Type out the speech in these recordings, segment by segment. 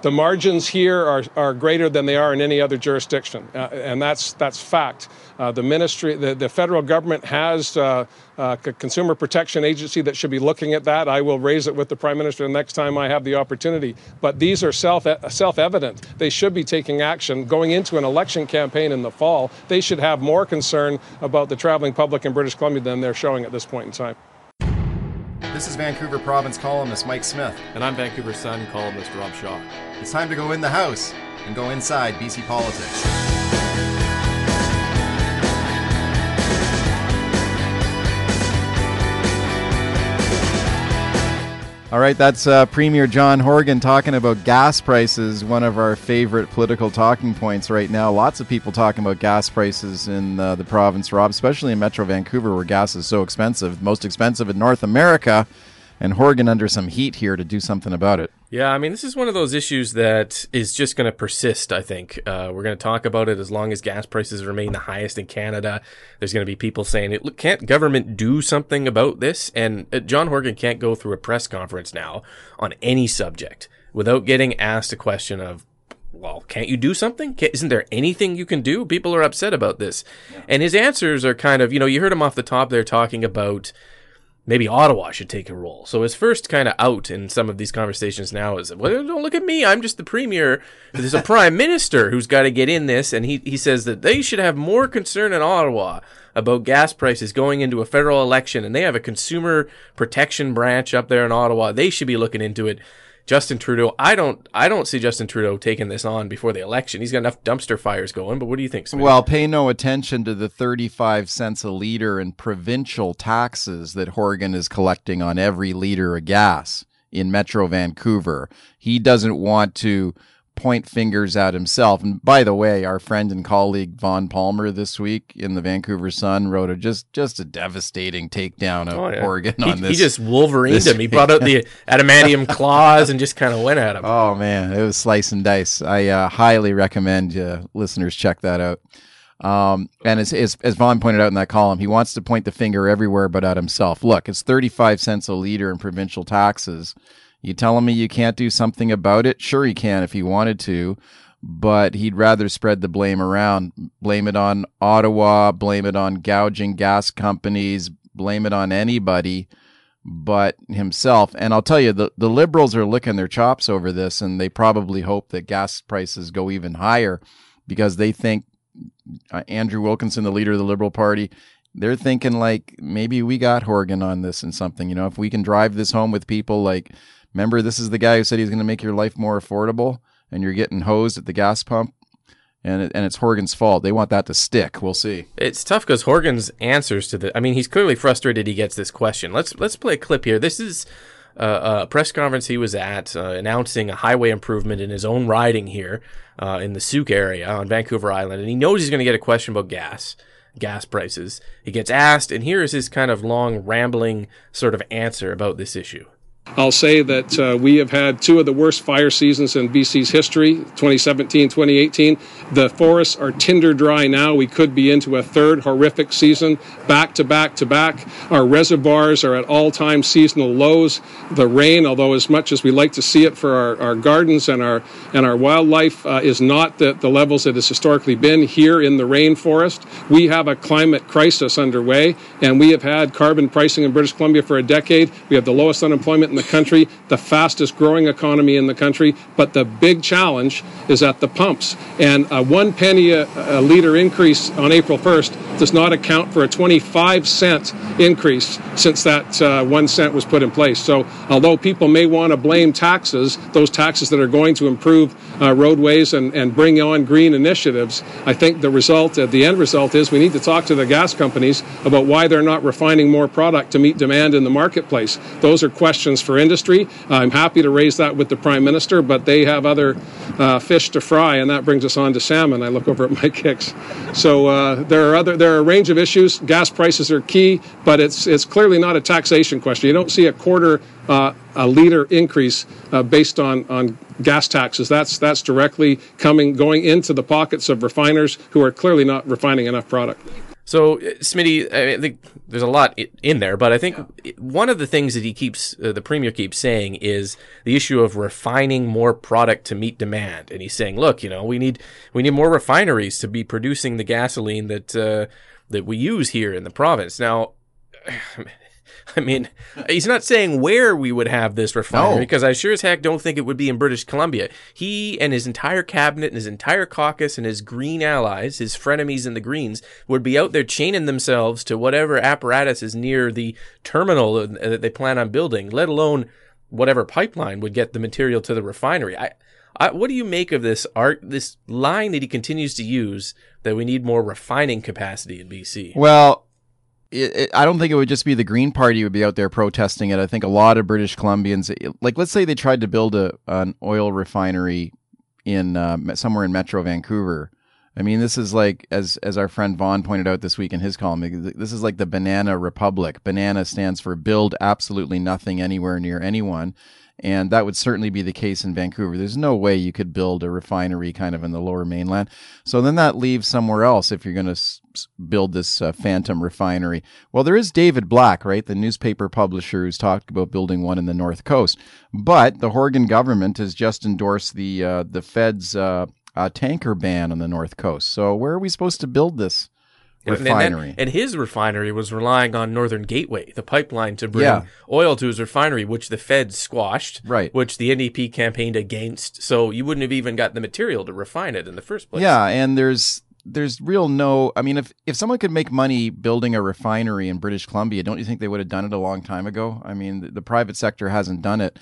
The margins here are, are greater than they are in any other jurisdiction, uh, and that's that's fact. Uh, the ministry, the, the federal government has uh, uh a consumer protection agency that should be looking at that. I will raise it with the prime minister the next time I have the opportunity. But these are self self evident. They should be taking action going into an election campaign in the fall. They should have more concern about the traveling public in British Columbia than they're showing at this point in time. This is Vancouver Province columnist Mike Smyth. And I'm Vancouver Sun columnist Rob Shaw. It's time to go in the House and go inside BC politics. All right, that's uh, Premier John Horgan talking about gas prices, one of our favorite political talking points right now. Lots of people talking about gas prices in uh, the province, Rob, especially in Metro Vancouver, where gas is so expensive, most expensive in North America and Horgan under some heat here to do something about it. Yeah, I mean, this is one of those issues that is just going to persist, I think. Uh, we're going to talk about it as long as gas prices remain the highest in Canada. There's going to be people saying, Look, can't government do something about this? And uh, John Horgan can't go through a press conference now on any subject without getting asked a question of, well, can't you do something? Can't, isn't there anything you can do? People are upset about this. Yeah. And his answers are kind of, you know, you heard him off the top there talking about maybe Ottawa should take a role. So his first kind of out in some of these conversations now is, well, don't look at me. I'm just the premier. There's a prime minister who's got to get in this. And he, he says that they should have more concern in Ottawa about gas prices going into a federal election. And they have a consumer protection branch up there in Ottawa. They should be looking into it. Justin Trudeau, I don't, I don't see Justin Trudeau taking this on before the election. He's got enough dumpster fires going. But what do you think? Smyth? Well, pay no attention to the thirty-five cents a liter in provincial taxes that Horgan is collecting on every liter of gas in Metro Vancouver. He doesn't want to point fingers at himself. And by the way, our friend and colleague Vaughn Palmer this week in the Vancouver Sun wrote a just just a devastating takedown of oh, yeah. Horgan he, on this. He just Wolverined him. He brought out the adamantium claws and just kind of went at him. Oh man, it was slice and dice. I uh, highly recommend uh, listeners check that out. Um, and as, as, as Vaughn pointed out in that column, he wants to point the finger everywhere but at himself. Look, it's 35 cents a liter in provincial taxes. You telling me you can't do something about it? Sure, he can if he wanted to, but he'd rather spread the blame around. Blame it on Ottawa, blame it on gouging gas companies, blame it on anybody but himself. And I'll tell you, the, the liberals are licking their chops over this, and they probably hope that gas prices go even higher because they think uh, Andrew Wilkinson, the leader of the Liberal Party, they're thinking like maybe we got Horgan on this and something. You know, if we can drive this home with people like Remember, this is the guy who said he's going to make your life more affordable, and you're getting hosed at the gas pump, and it, and it's Horgan's fault. They want that to stick. We'll see. It's tough because Horgan's answers to the. I mean, he's clearly frustrated. He gets this question. Let's let's play a clip here. This is. Uh, a press conference he was at uh, announcing a highway improvement in his own riding here uh, in the Sooke area on Vancouver Island. And he knows he's going to get a question about gas, gas prices. He gets asked, and here is his kind of long, rambling sort of answer about this issue. I'll say that uh, we have had two of the worst fire seasons in BC's history 2017, 2018. The forests are tinder dry now. We could be into a third horrific season back to back to back. Our reservoirs are at all time seasonal lows. The rain, although as much as we like to see it for our, our gardens and our, and our wildlife, uh, is not the, the levels it has historically been here in the rainforest. We have a climate crisis underway, and we have had carbon pricing in British Columbia for a decade. We have the lowest unemployment the country, the fastest growing economy in the country. But the big challenge is at the pumps. And a one penny a, a liter increase on April 1st does not account for a 25 cent increase since that uh, one cent was put in place. So although people may want to blame taxes, those taxes that are going to improve uh, roadways and, and bring on green initiatives, I think the result, uh, the end result is we need to talk to the gas companies about why they're not refining more product to meet demand in the marketplace. Those are questions for industry. I'm happy to raise that with the Prime Minister, but they have other uh, fish to fry, and that brings us on to salmon. I look over at my kicks. So uh, there are other there are a range of issues. Gas prices are key, but it's it's clearly not a taxation question. You don't see a quarter uh, a liter increase uh, based on on gas taxes. That's that's directly coming going into the pockets of refiners who are clearly not refining enough product. So, uh, Smitty, I think there's a lot in there, but I think one of the things that he keeps, uh, the premier keeps saying is the issue of refining more product to meet demand. And he's saying, look, you know, we need we need more refineries to be producing the gasoline that uh, that we use here in the province. Now, I mean, he's not saying where we would have this refinery No. because I sure as heck don't think it would be in British Columbia. He and his entire cabinet and his entire caucus and his green allies, his frenemies in the Greens, would be out there chaining themselves to whatever apparatus is near the terminal that they plan on building, let alone whatever pipeline would get the material to the refinery. I, I, what do you make of this art, this line that he continues to use that we need more refining capacity in BC? Well, it, it, I don't think it would just be the Green Party would be out there protesting it. I think a lot of British Columbians, like let's say they tried to build a an oil refinery in uh, somewhere in Metro Vancouver. I mean, this is like as as our friend Vaughn pointed out this week in his column. This is like the Banana Republic. Banana stands for build absolutely nothing anywhere near anyone. And that would certainly be the case in Vancouver. There's no way you could build a refinery kind of in the lower mainland. So then that leaves somewhere else if you're going to s- build this uh, phantom refinery. Well, there is David Black, right? The newspaper publisher who's talked about building one in the North Coast. But the Horgan government has just endorsed the uh, the Fed's uh, uh, tanker ban on the North Coast. So where are we supposed to build this And- and that- refinery? And, his refinery was relying on Northern Gateway, the pipeline to bring Yeah. oil to his refinery, which the Fed squashed, Right. which the NDP campaigned against. So you wouldn't have even got the material to refine it in the first place. Yeah, and there's there's real no. I mean, if if someone could make money building a refinery in British Columbia, don't you think they would have done it a long time ago? I mean, the, the private sector hasn't done it,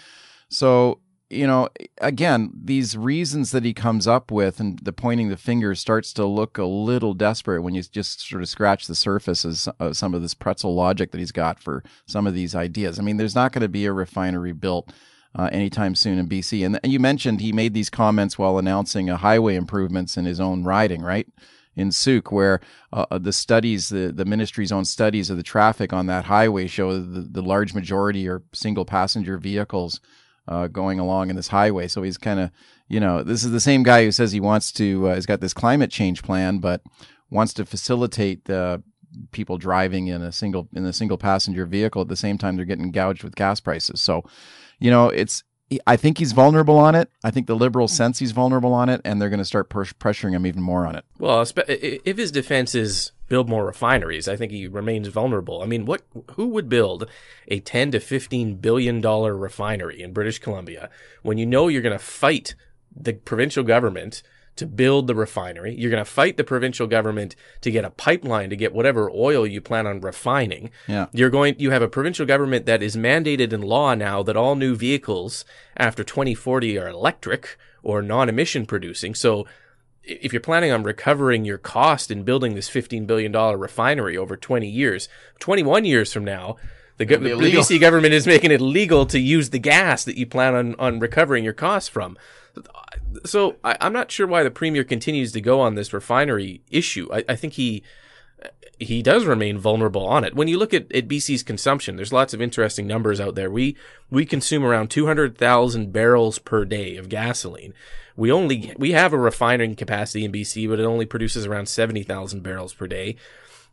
so you know, again, these reasons that he comes up with and the pointing the finger starts to look a little desperate when you just sort of scratch the surface of some of this pretzel logic that he's got for some of these ideas. I mean, there's not going to be a refinery built uh, anytime soon in BC. And, and you mentioned he made these comments while announcing a highway improvements in his own riding, right? In Sooke, where uh, the studies, the, the ministry's own studies of the traffic on that highway show the, the large majority are single passenger vehicles uh, going along in this highway. So he's kind of, you know, this is the same guy who says he wants to, uh, has got this climate change plan, but wants to facilitate the people driving in a single in a single passenger vehicle at the same time they're getting gouged with gas prices. So, you know, it's I think he's vulnerable on it. I think the liberals sense he's vulnerable on it, and they're going to start push, pressuring him even more on it. Well, if his defense is build more refineries, I think he remains vulnerable. I mean, what who would build a 10 to 15 billion dollar refinery in British Columbia when you know you're going to fight the provincial government to build the refinery. You're going to fight the provincial government to get a pipeline to get whatever oil you plan on refining. Yeah. You're going you have a provincial government that is mandated in law now that all new vehicles after 2040 are electric or non-emission producing. So if you're planning on recovering your cost in building this $15 billion refinery over 20 years, 21 years from now, the, go- the. BC government is making it legal to use the gas that you plan on, on recovering your costs from. So I, I'm not sure why the premier continues to go on this refinery issue. I, I think he he does remain vulnerable on it. When you look at, at BC's consumption, there's lots of interesting numbers out there. We we consume around 200,000 barrels per day of gasoline. We only we have a refining capacity in BC, but it only produces around 70,000 barrels per day.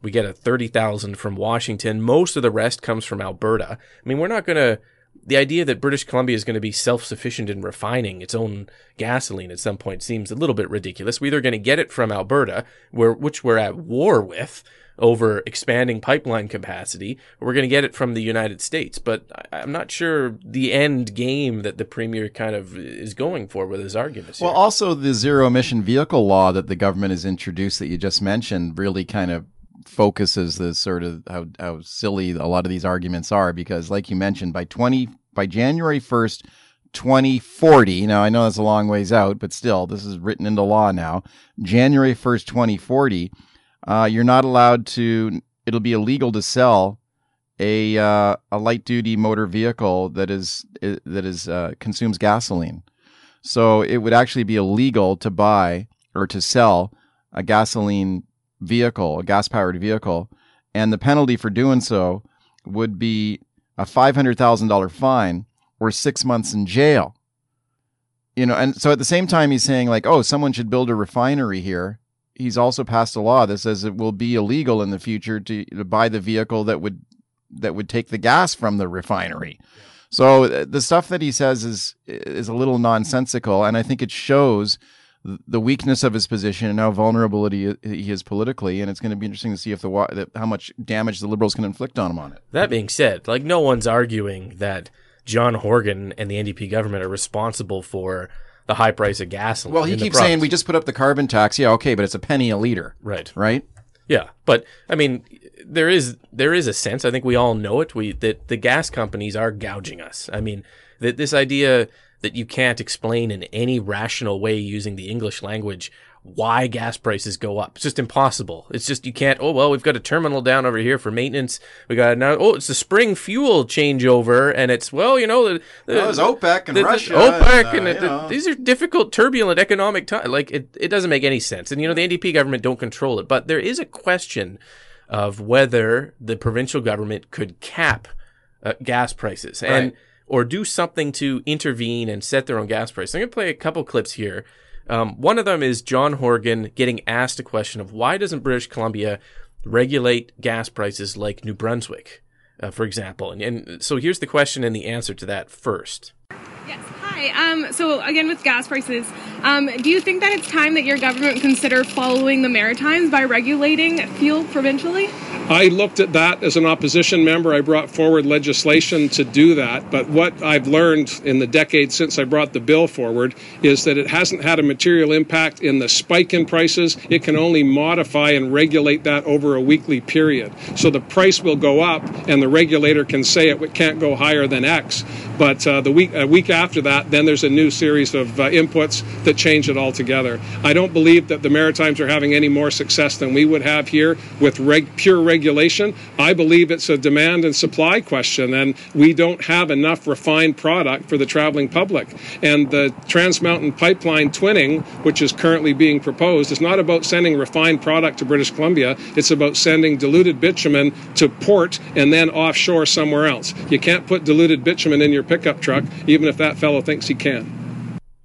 We get a 30,000 from Washington. Most of the rest comes from Alberta. I mean, we're not going to the idea that British Columbia is going to be self-sufficient in refining its own gasoline at some point seems a little bit ridiculous. We're either going to get it from Alberta, where which we're at war with over expanding pipeline capacity, we're going to get it from the United States. But I'm not sure the end game that the premier kind of is going for with his arguments. Well, here. also the zero emission vehicle law that the government has introduced that you just mentioned really kind of focuses the sort of how, how silly a lot of these arguments are because like you mentioned by 20 by January 1st 2040 now I know that's a long ways out but still this is written into law now January 1st 2040 uh, you're not allowed to it'll be illegal to sell a uh, a light duty motor vehicle that is that is uh, consumes gasoline so it would actually be illegal to buy or to sell a gasoline vehicle, a gas powered vehicle. And the penalty for doing so would be a $500,000 fine or six months in jail. You know, and so at the same time, he's saying, like, oh, someone should build a refinery here he's also passed a law that says it will be illegal in the future to, to buy the vehicle that would that would take the gas from the refinery. So uh, the stuff that he says is is a little nonsensical, and I think it shows the weakness of his position and how vulnerable he, he is politically. And it's going to be interesting to see if the how much damage the liberals can inflict on him on it. That being said, like no one's arguing that John Horgan and the NDP government are responsible for the high price of gasoline. Well, he keeps saying we just put up the carbon tax. Yeah, okay, but it's a penny a liter. Right. Right. Yeah, but I mean, there is there is a sense. I think we all know it. We that the gas companies are gouging us. I mean, that this idea that you can't explain in any rational way using the English language why gas prices go up. It's just impossible. It's just you can't. Oh well, we've got a terminal down over here for maintenance. We got now. Oh, it's the spring fuel changeover, and it's well, you know, the, the well, OPEC and the, Russia. OPEC and, uh, and the, these are difficult, turbulent economic times. Like it, it doesn't make any sense. And you know, the NDP government don't control it, but there is a question of whether the provincial government could cap uh, gas prices and. Right. Or do something to intervene and set their own gas price. I'm going to play a couple clips here um, one of them is John Horgan getting asked a question of why doesn't British Columbia regulate gas prices like New Brunswick, uh, for example? And, and so here's the question and the answer to that first. Yes. Hi. Um, so again, with gas prices, um, do you think that it's time that your government consider following the Maritimes by regulating fuel provincially? I looked at that as an opposition member. I brought forward legislation to do that. But what I've learned in the decades since I brought the bill forward is that it hasn't had a material impact in the spike in prices. It can only modify and regulate that over a weekly period. So the price will go up, and the regulator can say it can't go higher than X. But uh, the week a week after that, then there's a new series of uh, inputs that change it altogether. I don't believe that the Maritimes are having any more success than we would have here with reg- pure regulation. I believe it's a demand and supply question, and we don't have enough refined product for the traveling public. And the Trans Mountain Pipeline twinning, which is currently being proposed, is not about sending refined product to British Columbia. It's about sending diluted bitumen to port and then offshore somewhere else. You can't put diluted bitumen in your pickup truck, even if that fellow thinks he can.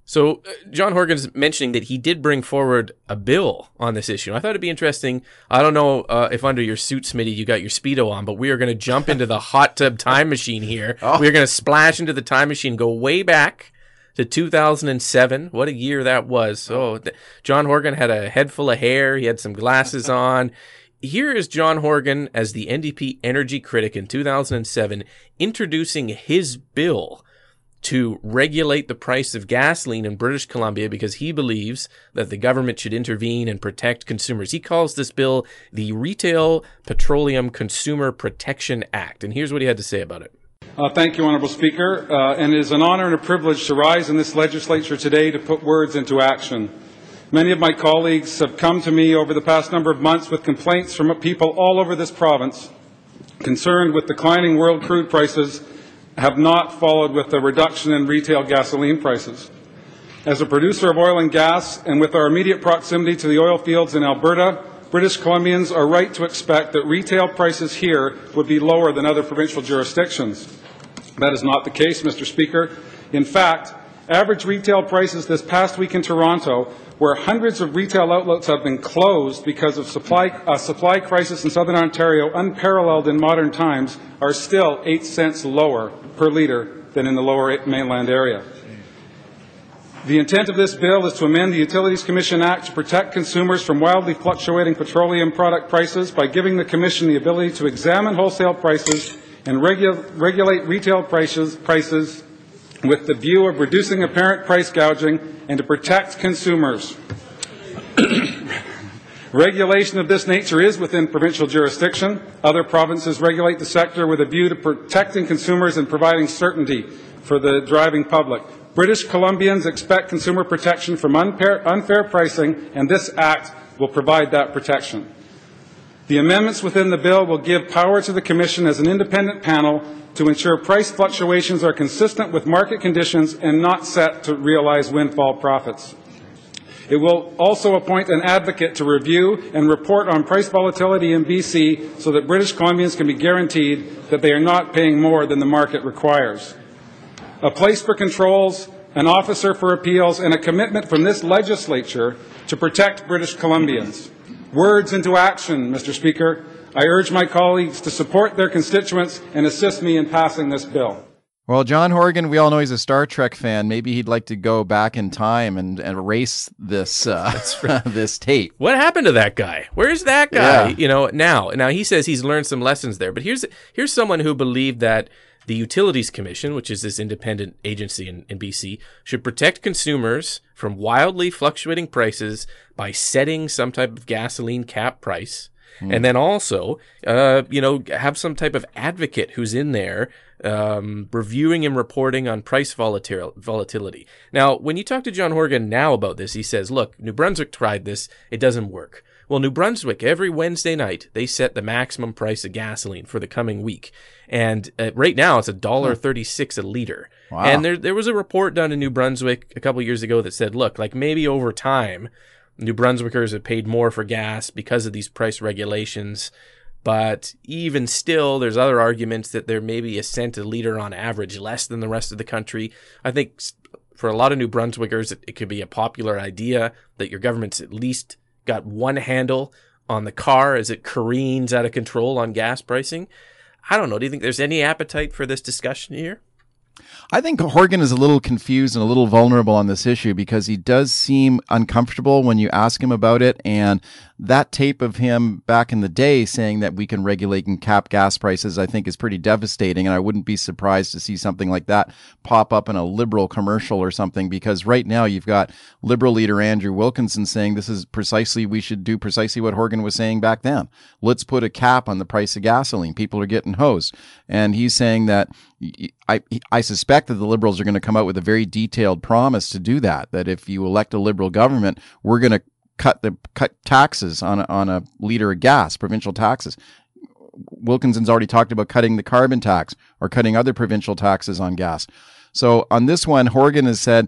So uh, John Horgan's mentioning that he did bring forward a bill on this issue. I thought it'd be interesting. I don't know uh, if under your suit, Smitty, you got your speedo on, but we are going to jump into the hot tub time machine here. Oh. We're going to splash into the time machine, go way back to 2007. What a year that was! Oh, th- John Horgan had a head full of hair. He had some glasses on. Here is John Horgan as the NDP energy critic in 2007 introducing his bill to regulate the price of gasoline in British Columbia because he believes that the government should intervene and protect consumers. He calls this bill the Retail Petroleum Consumer Protection Act. And here's what he had to say about it. Uh, thank you, Honourable Speaker. Uh, and it is an honour and a privilege to rise in this legislature today to put words into action. Many of my colleagues have come to me over the past number of months with complaints from people all over this province concerned with declining world crude prices have not followed with the reduction in retail gasoline prices. As a producer of oil and gas, and with our immediate proximity to the oil fields in Alberta, British Columbians are right to expect that retail prices here would be lower than other provincial jurisdictions. That is not the case, Mr. Speaker. In fact, average retail prices this past week in Toronto, where hundreds of retail outlets have been closed because of supply, a supply crisis in southern Ontario unparalleled in modern times, are still 8 cents lower per litre than in the lower mainland area. The intent of this bill is to amend the Utilities Commission Act to protect consumers from wildly fluctuating petroleum product prices by giving the Commission the ability to examine wholesale prices and regu regulate retail prices, prices with the view of reducing apparent price gouging and to protect consumers. Regulation of this nature is within provincial jurisdiction. Other provinces regulate the sector with a view to protecting consumers and providing certainty for the driving public. British Columbians expect consumer protection from unfair, pricing, and this Act will provide that protection. The amendments within the bill will give power to the Commission as an independent panel to ensure price fluctuations are consistent with market conditions and not set to realize windfall profits. It will also appoint an advocate to review and report on price volatility in BC so that British Columbians can be guaranteed that they are not paying more than the market requires. A place for controls an officer for appeals, and a commitment from this legislature to protect British Columbians. Words into action, Mr. Speaker. I urge my colleagues to support their constituents and assist me in passing this bill. Well, John Horgan, we all know he's a Star Trek fan. Maybe he'd like to go back in time and, and erase this uh, this tape. What happened to that guy? Where's that guy? Yeah. You know, now now he says he's learned some lessons there. But here's here's someone who believed that the Utilities Commission, which is this independent agency in, in BC, should protect consumers from wildly fluctuating prices by setting some type of gasoline cap price. And then also, uh, you know, have some type of advocate who's in there um, reviewing and reporting on price volatil- volatility. Now, when you talk to John Horgan now about this, he says, look, New Brunswick tried this. It doesn't work. Well, New Brunswick, every Wednesday night, they set the maximum price of gasoline for the coming week. And uh, right now, it's a dollar thirty-six a liter. Wow. And there, there was a report done in New Brunswick a couple years ago that said, look, like maybe over time, New Brunswickers have paid more for gas because of these price regulations. But even still, there's other arguments that there may be a cent a liter on average less than the rest of the country. I think for a lot of New Brunswickers, it, it could be a popular idea that your government's at least got one handle on the car as it careens out of control on gas pricing. I don't know. Do you think there's any appetite for this discussion here? I think Horgan is a little confused and a little vulnerable on this issue because he does seem uncomfortable when you ask him about it. And that tape of him back in the day saying that we can regulate and cap gas prices, I think is pretty devastating. And I wouldn't be surprised to see something like that pop up in a liberal commercial or something because right now you've got liberal leader Andrew Wilkinson saying this is precisely, we should do precisely what Horgan was saying back then. Let's put a cap on the price of gasoline. People are getting hosed. And he's saying that I, I suspect that the liberals are going to come out with a very detailed promise to do that. That if you elect a liberal government, we're going to cut the cut taxes on a, on a liter of gas, provincial taxes. Wilkinson's already talked about cutting the carbon tax or cutting other provincial taxes on gas. So on this one, Horgan has said,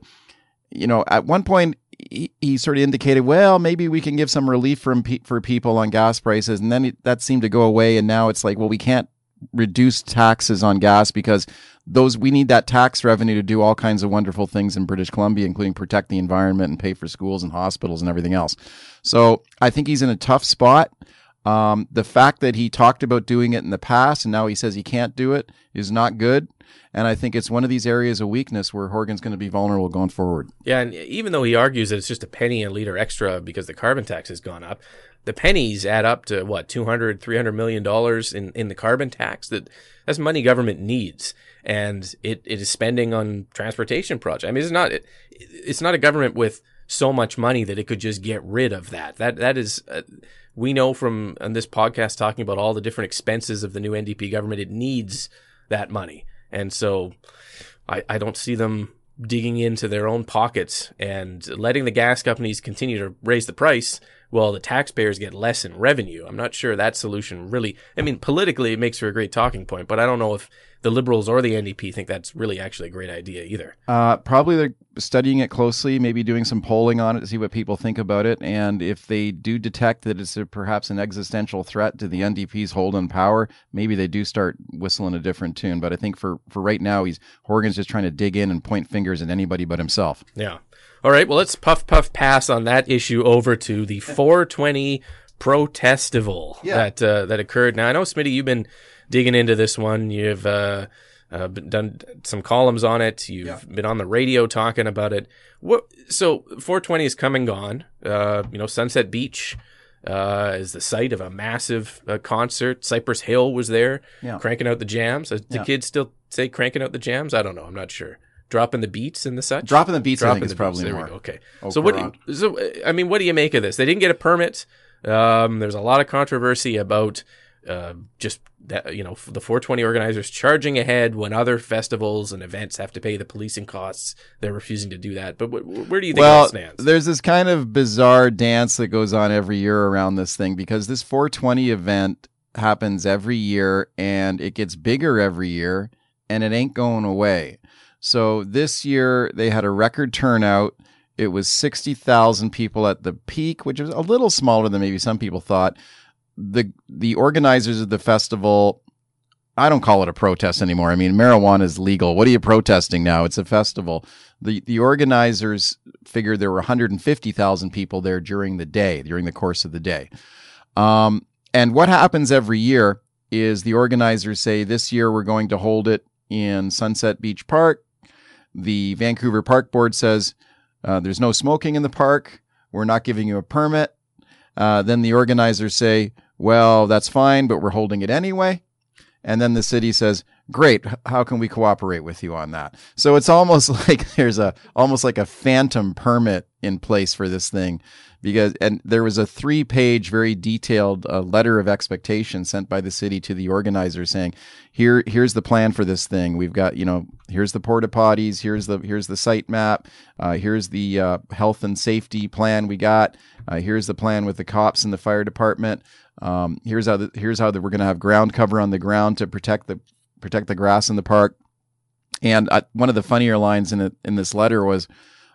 you know, at one point he, he sort of indicated, well, maybe we can give some relief from for people on gas prices, and then that seemed to go away. And now it's like, well, we can't reduce taxes on gas because those we need that tax revenue to do all kinds of wonderful things in British Columbia, including protect the environment and pay for schools and hospitals and everything else. So I think he's in a tough spot. Um, the fact that he talked about doing it in the past and now he says he can't do it is not good. And I think it's one of these areas of weakness where Horgan's going to be vulnerable going forward. Yeah, and even though he argues that it's just a penny a liter extra because the carbon tax has gone up, the pennies add up to what 200 300 million dollars in in the carbon tax that that's money government needs. And it, it is spending on transportation projects. I mean it's not it, it's not a government with so much money that it could just get rid of that. That that is uh, we know from on this podcast talking about all the different expenses of the new ndp government it needs that money. And so i i don't see them digging into their own pockets and letting the gas companies continue to raise the price well, the taxpayers get less in revenue. I'm not sure that solution really. I mean, politically, it makes for a great talking point, but I don't know if the Liberals or the NDP think that's really actually a great idea either. Uh, probably they're studying it closely, maybe doing some polling on it to see what people think about it. And if they do detect that it's a, perhaps an existential threat to the NDP's hold on power, maybe they do start whistling a different tune. But I think for, for right now, he's Horgan's just trying to dig in and point fingers at anybody but himself. Yeah. All right. Well, let's puff puff pass on that issue over to the 420 protestival Yeah. that uh, that occurred. Now I know Smitty, you've been digging into this one. You've uh, uh, done some columns on it. You've been on the radio talking about it. What? So 420 is come and gone. Uh, you know, Sunset Beach. Uh, is the site of a massive uh, concert. Cypress Hill was there, Yeah. cranking out the jams. Uh, Do Yeah. kids still say cranking out the jams? I don't know. I'm not sure. Dropping the beats and the such. Dropping the beats, I Dropping think, is the probably beats. There more. Okay. So what? Do you, so uh, I mean, what do you make of this? They didn't get a permit. Um, there's a lot of controversy about uh, just that you know the 420 organizers charging ahead when other festivals and events have to pay the policing costs. They're refusing to do that. But wh- where do you think well, that stands? there's this kind of bizarre dance that goes on every year around this thing because this 420 event happens every year and it gets bigger every year and it ain't going away. So this year they had a record turnout. It was 60,000 people at the peak, which was a little smaller than maybe some people thought. The the organizers of the festival I don't call it a protest anymore. I mean, marijuana is legal. What are you protesting now? It's a festival. The the organizers figured there were 150,000 people there during the day, during the course of the day. Um, and what happens every year is the organizers say this year we're going to hold it in Sunset Beach Park. The Vancouver Park Board says uh, there's no smoking in the park. We're not giving you a permit. Uh, then the organizers say, well, that's fine, but we're holding it anyway. And then the city says, great, how can we cooperate with you on that? So it's almost like there's a almost like a phantom permit in place for this thing because and there was a three page very detailed uh, letter of expectation sent by the city to the organizer saying here here's the plan for this thing we've got you know here's the porta potties here's the here's the site map uh, here's the uh, health and safety plan we got uh, here's the plan with the cops and the fire department um, here's how the, here's how the, we're going to have ground cover on the ground to protect the protect the grass in the park and uh, one of the funnier lines in it in this letter was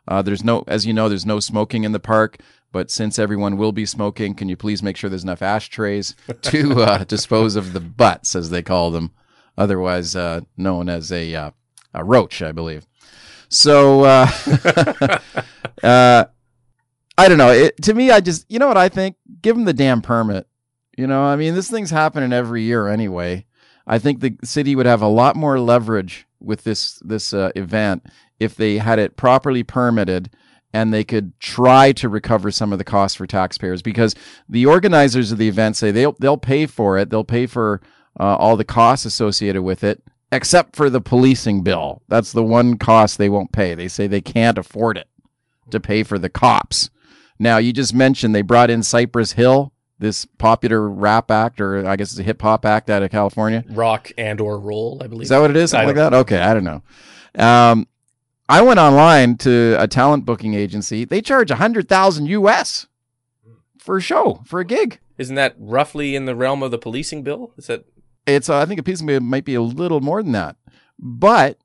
uh, there's no, as you know, there's no smoking in the park. But since everyone will be smoking, can you please make sure there's enough ashtrays to uh, dispose of the butts, as they call them, otherwise uh, known as a, uh, a roach, I believe. So uh, uh, I don't know. It, to me, I just, you know what I think? Give them the damn permit. You know, I mean, this thing's happening every year anyway. I think the city would have a lot more leverage with this this uh, event if they had it properly permitted and they could try to recover some of the costs for taxpayers because the organizers of the event say they'll they'll pay for it they'll pay for uh, all the costs associated with it except for the policing bill that's the one cost they won't pay they say they can't afford it to pay for the cops now you just mentioned they brought in Cypress Hill this popular rap act or I guess it's a hip hop act out of California rock and or roll I believe is that what it is something like that okay I don't know um, I went online to a talent booking agency. They charge a hundred thousand US for a show for a gig. Isn't that roughly in the realm of the policing bill? Is that? It's uh, I think a piece of it might be a little more than that, but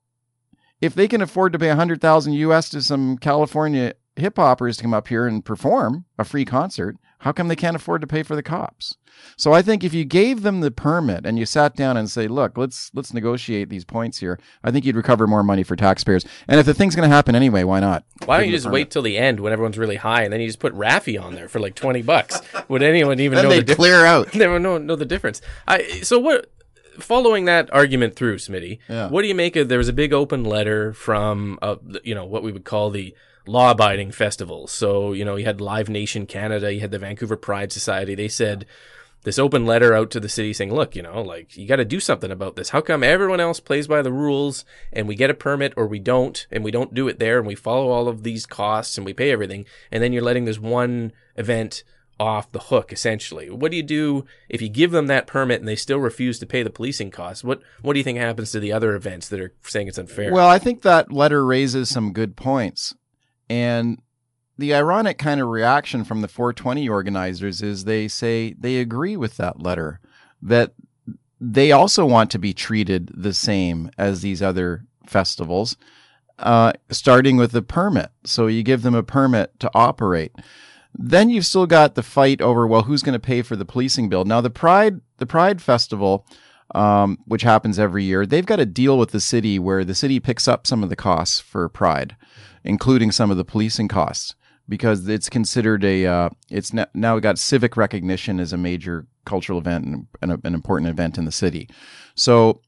if they can afford to pay a hundred thousand US to some California hip hoppers to come up here and perform a free concert, how come they can't afford to pay for the cops? So I think if you gave them the permit and you sat down and say, "Look, let's let's negotiate these points here," I think you'd recover more money for taxpayers. And if the thing's going to happen anyway, why not? Why don't you just wait till the end when everyone's really high, and then you just put Raffi on there for like twenty bucks? Would anyone even then know they the clear out? They would know know the difference. I so what? Following that argument through, Smitty, Yeah. what do you make of? There was a big open letter from, uh, you know, what we would call the law-abiding festivals. So, you know, you had Live Nation Canada, you had the Vancouver Pride Society. They said this open letter out to the city saying, look, you know, like you got to do something about this. How come everyone else plays by the rules and we get a permit or we don't and we don't do it there and we follow all of these costs and we pay everything and then you're letting this one event off the hook essentially. What do you do if you give them that permit and they still refuse to pay the policing costs? What what do you think happens to the other events that are saying it's unfair? Well, I think that letter raises some good points. And the ironic kind of reaction from the 420 organizers is they say they agree with that letter, that they also want to be treated the same as these other festivals, uh, starting with the permit. So you give them a permit to operate. Then you've still got the fight over well, who's going to pay for the policing bill? Now the Pride, the Pride Festival, um, which happens every year, they've got a deal with the city where the city picks up some of the costs for Pride, including some of the policing costs, because it's considered a uh, it's now got civic recognition as a major cultural event and, and a, an important event in the city. So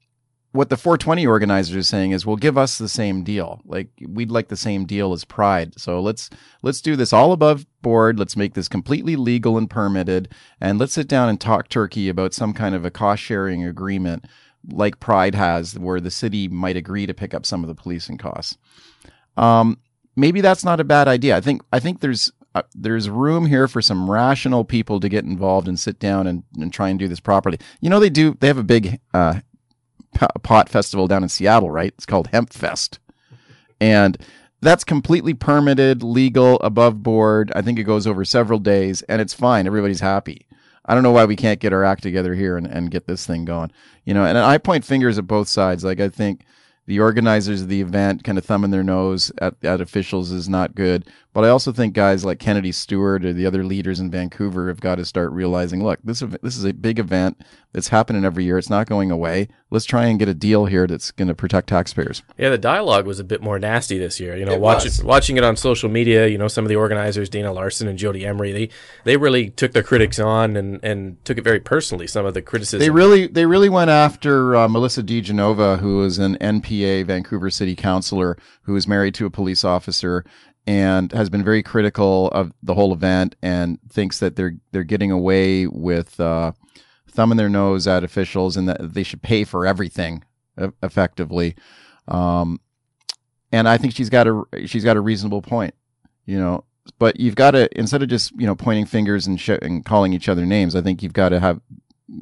what the 420 organizers are saying is, well, give us the same deal. Like we'd like the same deal as Pride. So let's let's do this all above board. Let's make this completely legal and permitted, and let's sit down and talk turkey about some kind of a cost sharing agreement like Pride has, where the city might agree to pick up some of the policing costs. Um, maybe that's not a bad idea. I think I think there's uh, there's room here for some rational people to get involved and sit down and, and try and do this properly. You know, they do. They have a big uh, pot festival down in Seattle, right? It's called Hemp Fest, and that's completely permitted, legal, above board. I think it goes over several days, and it's fine. Everybody's happy. I don't know why we can't get our act together here and, and get this thing going. You know, and I point fingers at both sides. Like I think the organizers of the event kind of thumbing their nose at, at officials is not good. But I also think guys like Kennedy Stewart or the other leaders in Vancouver have got to start realizing, look, this this is a big event that's happening every year. It's not going away. Let's try and get a deal here that's going to protect taxpayers. Yeah, the dialogue was a bit more nasty this year. You know, watching watching it on social media, you know, some of the organizers, Dana Larsen and Jodie Emery, they they really took their critics on and, and took it very personally. Some of the criticism they really they really went after uh, Melissa De Genova, who is an NPA Vancouver City Councilor who is married to a police officer and has been very critical of the whole event and thinks that they're they're getting away with uh, thumbing their nose at officials and that they should pay for everything effectively. Um, and I think she's got a she's got a reasonable point, you know. But you've got to instead of just you know pointing fingers and, sh- and calling each other names, I think you've got to have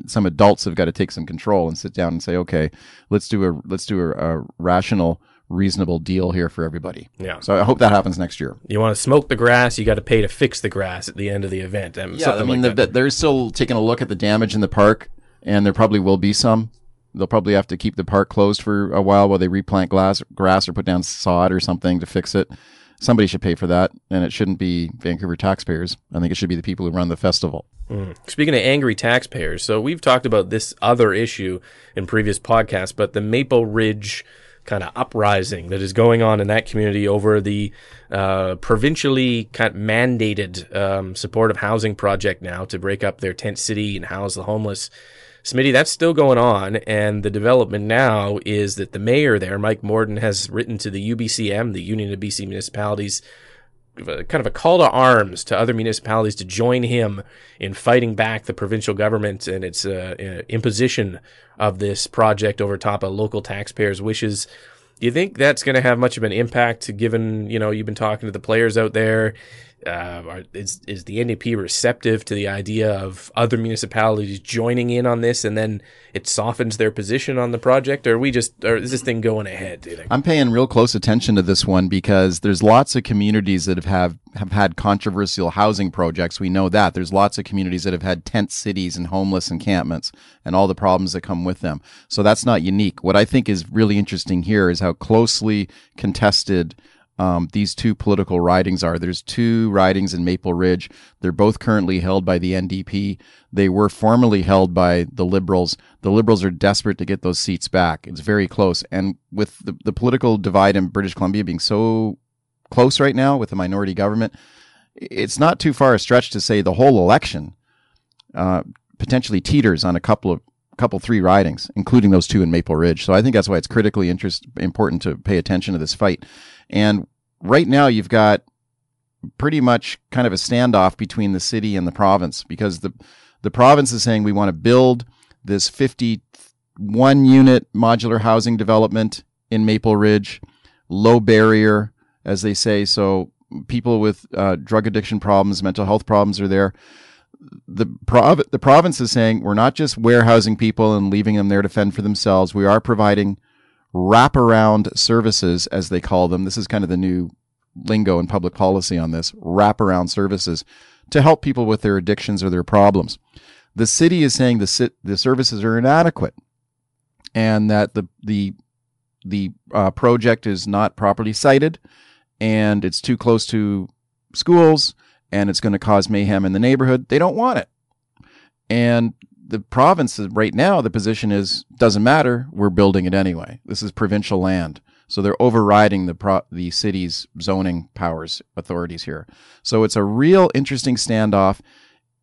some adults have got to take some control and sit down and say, okay, let's do a let's do a, a rational reasonable deal here for everybody. Yeah. So I hope that happens next year. You want to smoke the grass, you got to pay to fix the grass at the end of the event. Um, yeah, I mean, like the, they're still taking a look at the damage in the park, and there probably will be some. They'll probably have to keep the park closed for a while while they replant glass, grass or put down sod or something to fix it. Somebody should pay for that, and it shouldn't be Vancouver taxpayers. I think it should be the people who run the festival. Mm. Speaking of angry taxpayers, so we've talked about this other issue in previous podcasts, but the Maple Ridge kind of uprising that is going on in that community over the uh, provincially kind of mandated um, supportive housing project now to break up their tent city and house the homeless. Smitty, that's still going on, and the development now is that the mayor there, Mike Morden, has written to the UBCM, the Union of BC Municipalities, kind of a call to arms to other municipalities to join him in fighting back the provincial government and its uh, uh, imposition of this project over top of local taxpayers' wishes. Do you think that's going to have much of an impact, given you know you've been talking to the players out there? Uh, are, is is the NDP receptive to the idea of other municipalities joining in on this, and then it softens their position on the project, or we just, or is this thing going ahead? I'm paying real close attention to this one because there's lots of communities that have have, have had controversial housing projects. We know that there's lots of communities that have had tent cities and homeless encampments and all the problems that come with them. So that's not unique. What I think is really interesting here is how closely contested um, these two political ridings are. There's two ridings in Maple Ridge. They're both currently held by the NDP. They were formerly held by the Liberals. The Liberals are desperate to get those seats back. It's very close. And with the, the political divide in British Columbia being so close right now with the minority government, it's not too far a stretch to say the whole election uh, potentially teeters on a couple of couple three ridings, including those two in Maple Ridge. So I think that's why it's critically interest important to pay attention to this fight. And right now you've got pretty much kind of a standoff between the city and the province because the the province is saying we want to build this 51 unit modular housing development in Maple Ridge, low barrier, as they say. So people with uh, drug addiction problems, mental health problems are there. The, prov- the province is saying we're not just warehousing people and leaving them there to fend for themselves. We are providing wraparound services, as they call them. This is kind of the new lingo in public policy on this wraparound services to help people with their addictions or their problems. The city is saying the the services are inadequate, and that the the the uh, project is not properly sited, and it's too close to schools, and it's going to cause mayhem in the neighborhood. They don't want it, and the province right now, the position is doesn't matter. We're building it anyway. This is provincial land, so they're overriding the pro- the city's zoning powers authorities here. So it's a real interesting standoff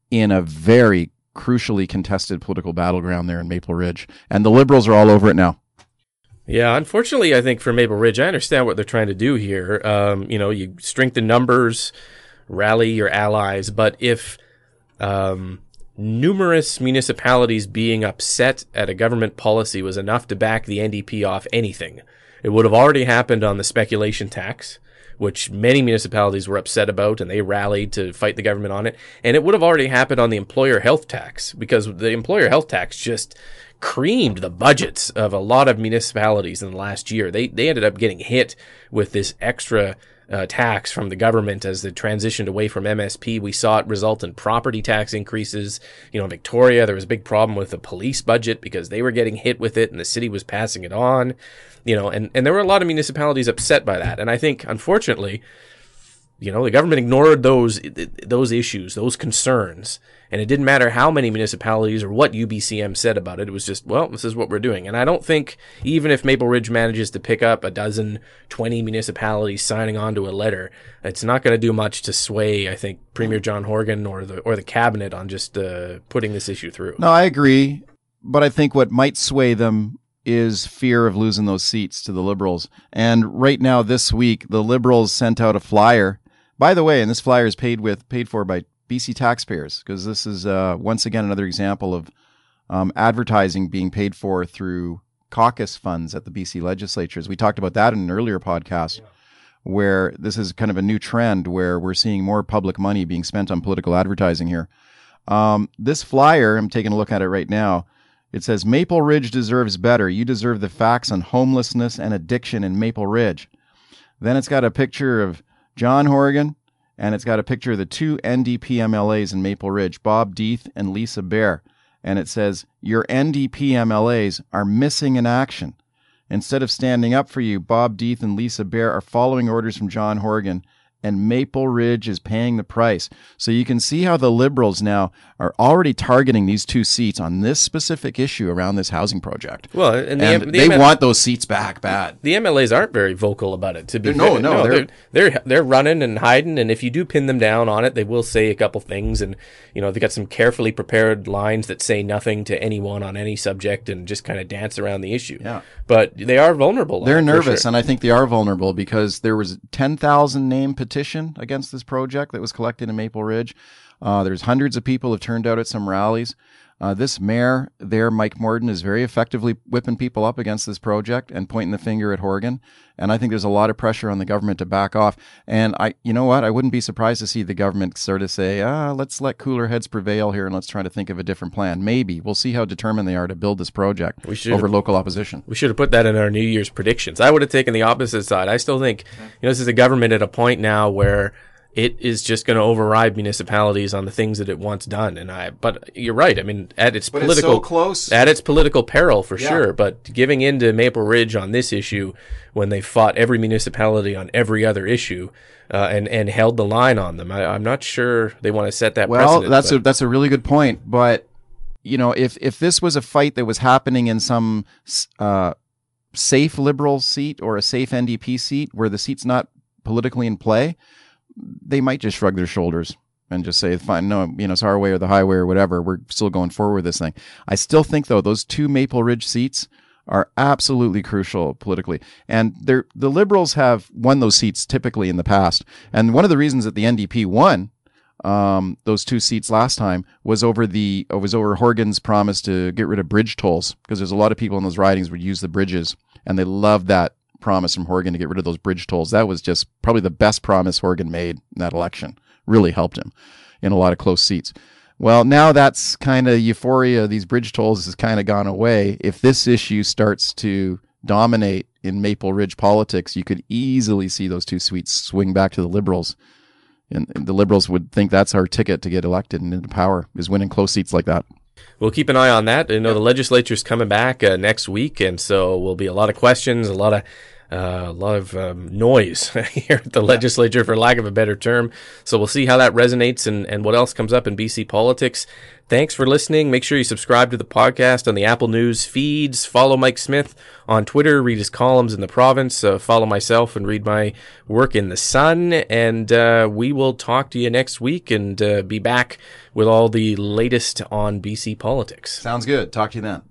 in a very crucially contested political battleground there in Maple Ridge, and the Liberals are all over it now. Yeah, unfortunately, I think for Maple Ridge, I understand what they're trying to do here. Um, you know, you strengthen numbers, rally your allies, but if um, numerous municipalities being upset at a government policy was enough to back the NDP off anything. It would have already happened on the speculation tax, which many municipalities were upset about and they rallied to fight the government on it. And it would have already happened on the employer health tax because the employer health tax just creamed the budgets of a lot of municipalities in the last year. They, they ended up getting hit with this extra uh, tax from the government as they transitioned away from MSP. We saw it result in property tax increases. You know, in Victoria, there was a big problem with the police budget because they were getting hit with it and the city was passing it on. You know, and, and there were a lot of municipalities upset by that. And I think, unfortunately, you know, the government ignored those those issues, those concerns, and it didn't matter how many municipalities or what UBCM said about it. It was just, well, this is what we're doing. And I don't think even if Maple Ridge manages to pick up a dozen, 20 municipalities signing on to a letter, it's not going to do much to sway, I think, Premier John Horgan or the or the cabinet on just uh, putting this issue through. No, I agree, but I think what might sway them is fear of losing those seats to the Liberals. And right now, this week, the Liberals sent out a flyer by the way, and this flyer is paid with paid for by BC taxpayers because this is uh, once again another example of um, advertising being paid for through caucus funds at the BC legislatures. We talked about that in an earlier podcast. Yeah. Where this is kind of a new trend where we're seeing more public money being spent on political advertising here. Um, this flyer, I'm taking a look at it right now. It says Maple Ridge deserves better. You deserve the facts on homelessness and addiction in Maple Ridge. Then it's got a picture of John Horgan, and it's got a picture of the two NDP MLAs in Maple Ridge, Bob D'Eith and Lisa Beare. And it says, Your NDP MLAs are missing in action. Instead of standing up for you, Bob D'Eith and Lisa Beare are following orders from John Horgan and Maple Ridge is paying the price. So you can see how the Liberals now are already targeting these two seats on this specific issue around this housing project. Well, and, the, and the they ML- want those seats back bad. The MLAs aren't very vocal about it. To be no, fair. no, they're, they're, they're they're running and hiding, and if you do pin them down on it, they will say a couple things, and you know they got some carefully prepared lines that say nothing to anyone on any subject, and just kind of dance around the issue. Yeah, but they are vulnerable. They're nervous, sure. and I think they are vulnerable because there was ten thousand name petition against this project that was collected in Maple Ridge. Uh, there's hundreds of people have turned out at some rallies. Uh, this mayor there, Mike Morden, is very effectively whipping people up against this project and pointing the finger at Horgan. And I think there's a lot of pressure on the government to back off. And I, you know what? I wouldn't be surprised to see the government sort of say, ah, let's let cooler heads prevail here and let's try to think of a different plan. Maybe we'll see how determined they are to build this project over local opposition. We should have put that in our New Year's predictions. I would have taken the opposite side. I still think, you know, this is a government at a point now where it is just going to override municipalities on the things that it wants done. And I, but you're right. I mean, at its but political it's so close, at its political peril for Yeah. sure. But giving in to Maple Ridge on this issue when they fought every municipality on every other issue uh, and and held the line on them, I, I'm not sure they want to set that. Well, precedent, that's but- a that's a really good point. But you know, if if this was a fight that was happening in some uh, safe liberal seat or a safe NDP seat where the seat's not politically in play, they might just shrug their shoulders and just say, "Fine, no, you know, it's our way or the highway or whatever. We're still going forward with this thing." I still think, though, those two Maple Ridge seats are absolutely crucial politically, and the Liberals have won those seats typically in the past. And one of the reasons that the NDP won um, those two seats last time was over the was over Horgan's promise to get rid of bridge tolls because there's a lot of people in those ridings would use the bridges and they love that promise from Horgan to get rid of those bridge tolls. That was just probably the best promise Horgan made in that election. Really helped him in a lot of close seats. Well, now that's kind of euphoria. These bridge tolls has kind of gone away. If this issue starts to dominate in Maple Ridge politics, you could easily see those two seats swing back to the Liberals. And, and the Liberals would think that's our ticket to get elected and into power is winning close seats like that. We'll keep an eye on that. You know, the legislature's coming back uh, next week, and so will be a lot of questions, a lot of uh, a lot of um, noise here at the legislature, for lack of a better term. So we'll see how that resonates and, and what else comes up in BC politics. Thanks for listening. Make sure you subscribe to the podcast on the Apple News feeds. Follow Mike Smyth on Twitter. Read his columns in the province. Uh, follow myself and read my work in the Sun. And uh, we will talk to you next week and uh, be back with all the latest on BC politics. Sounds good. Talk to you then.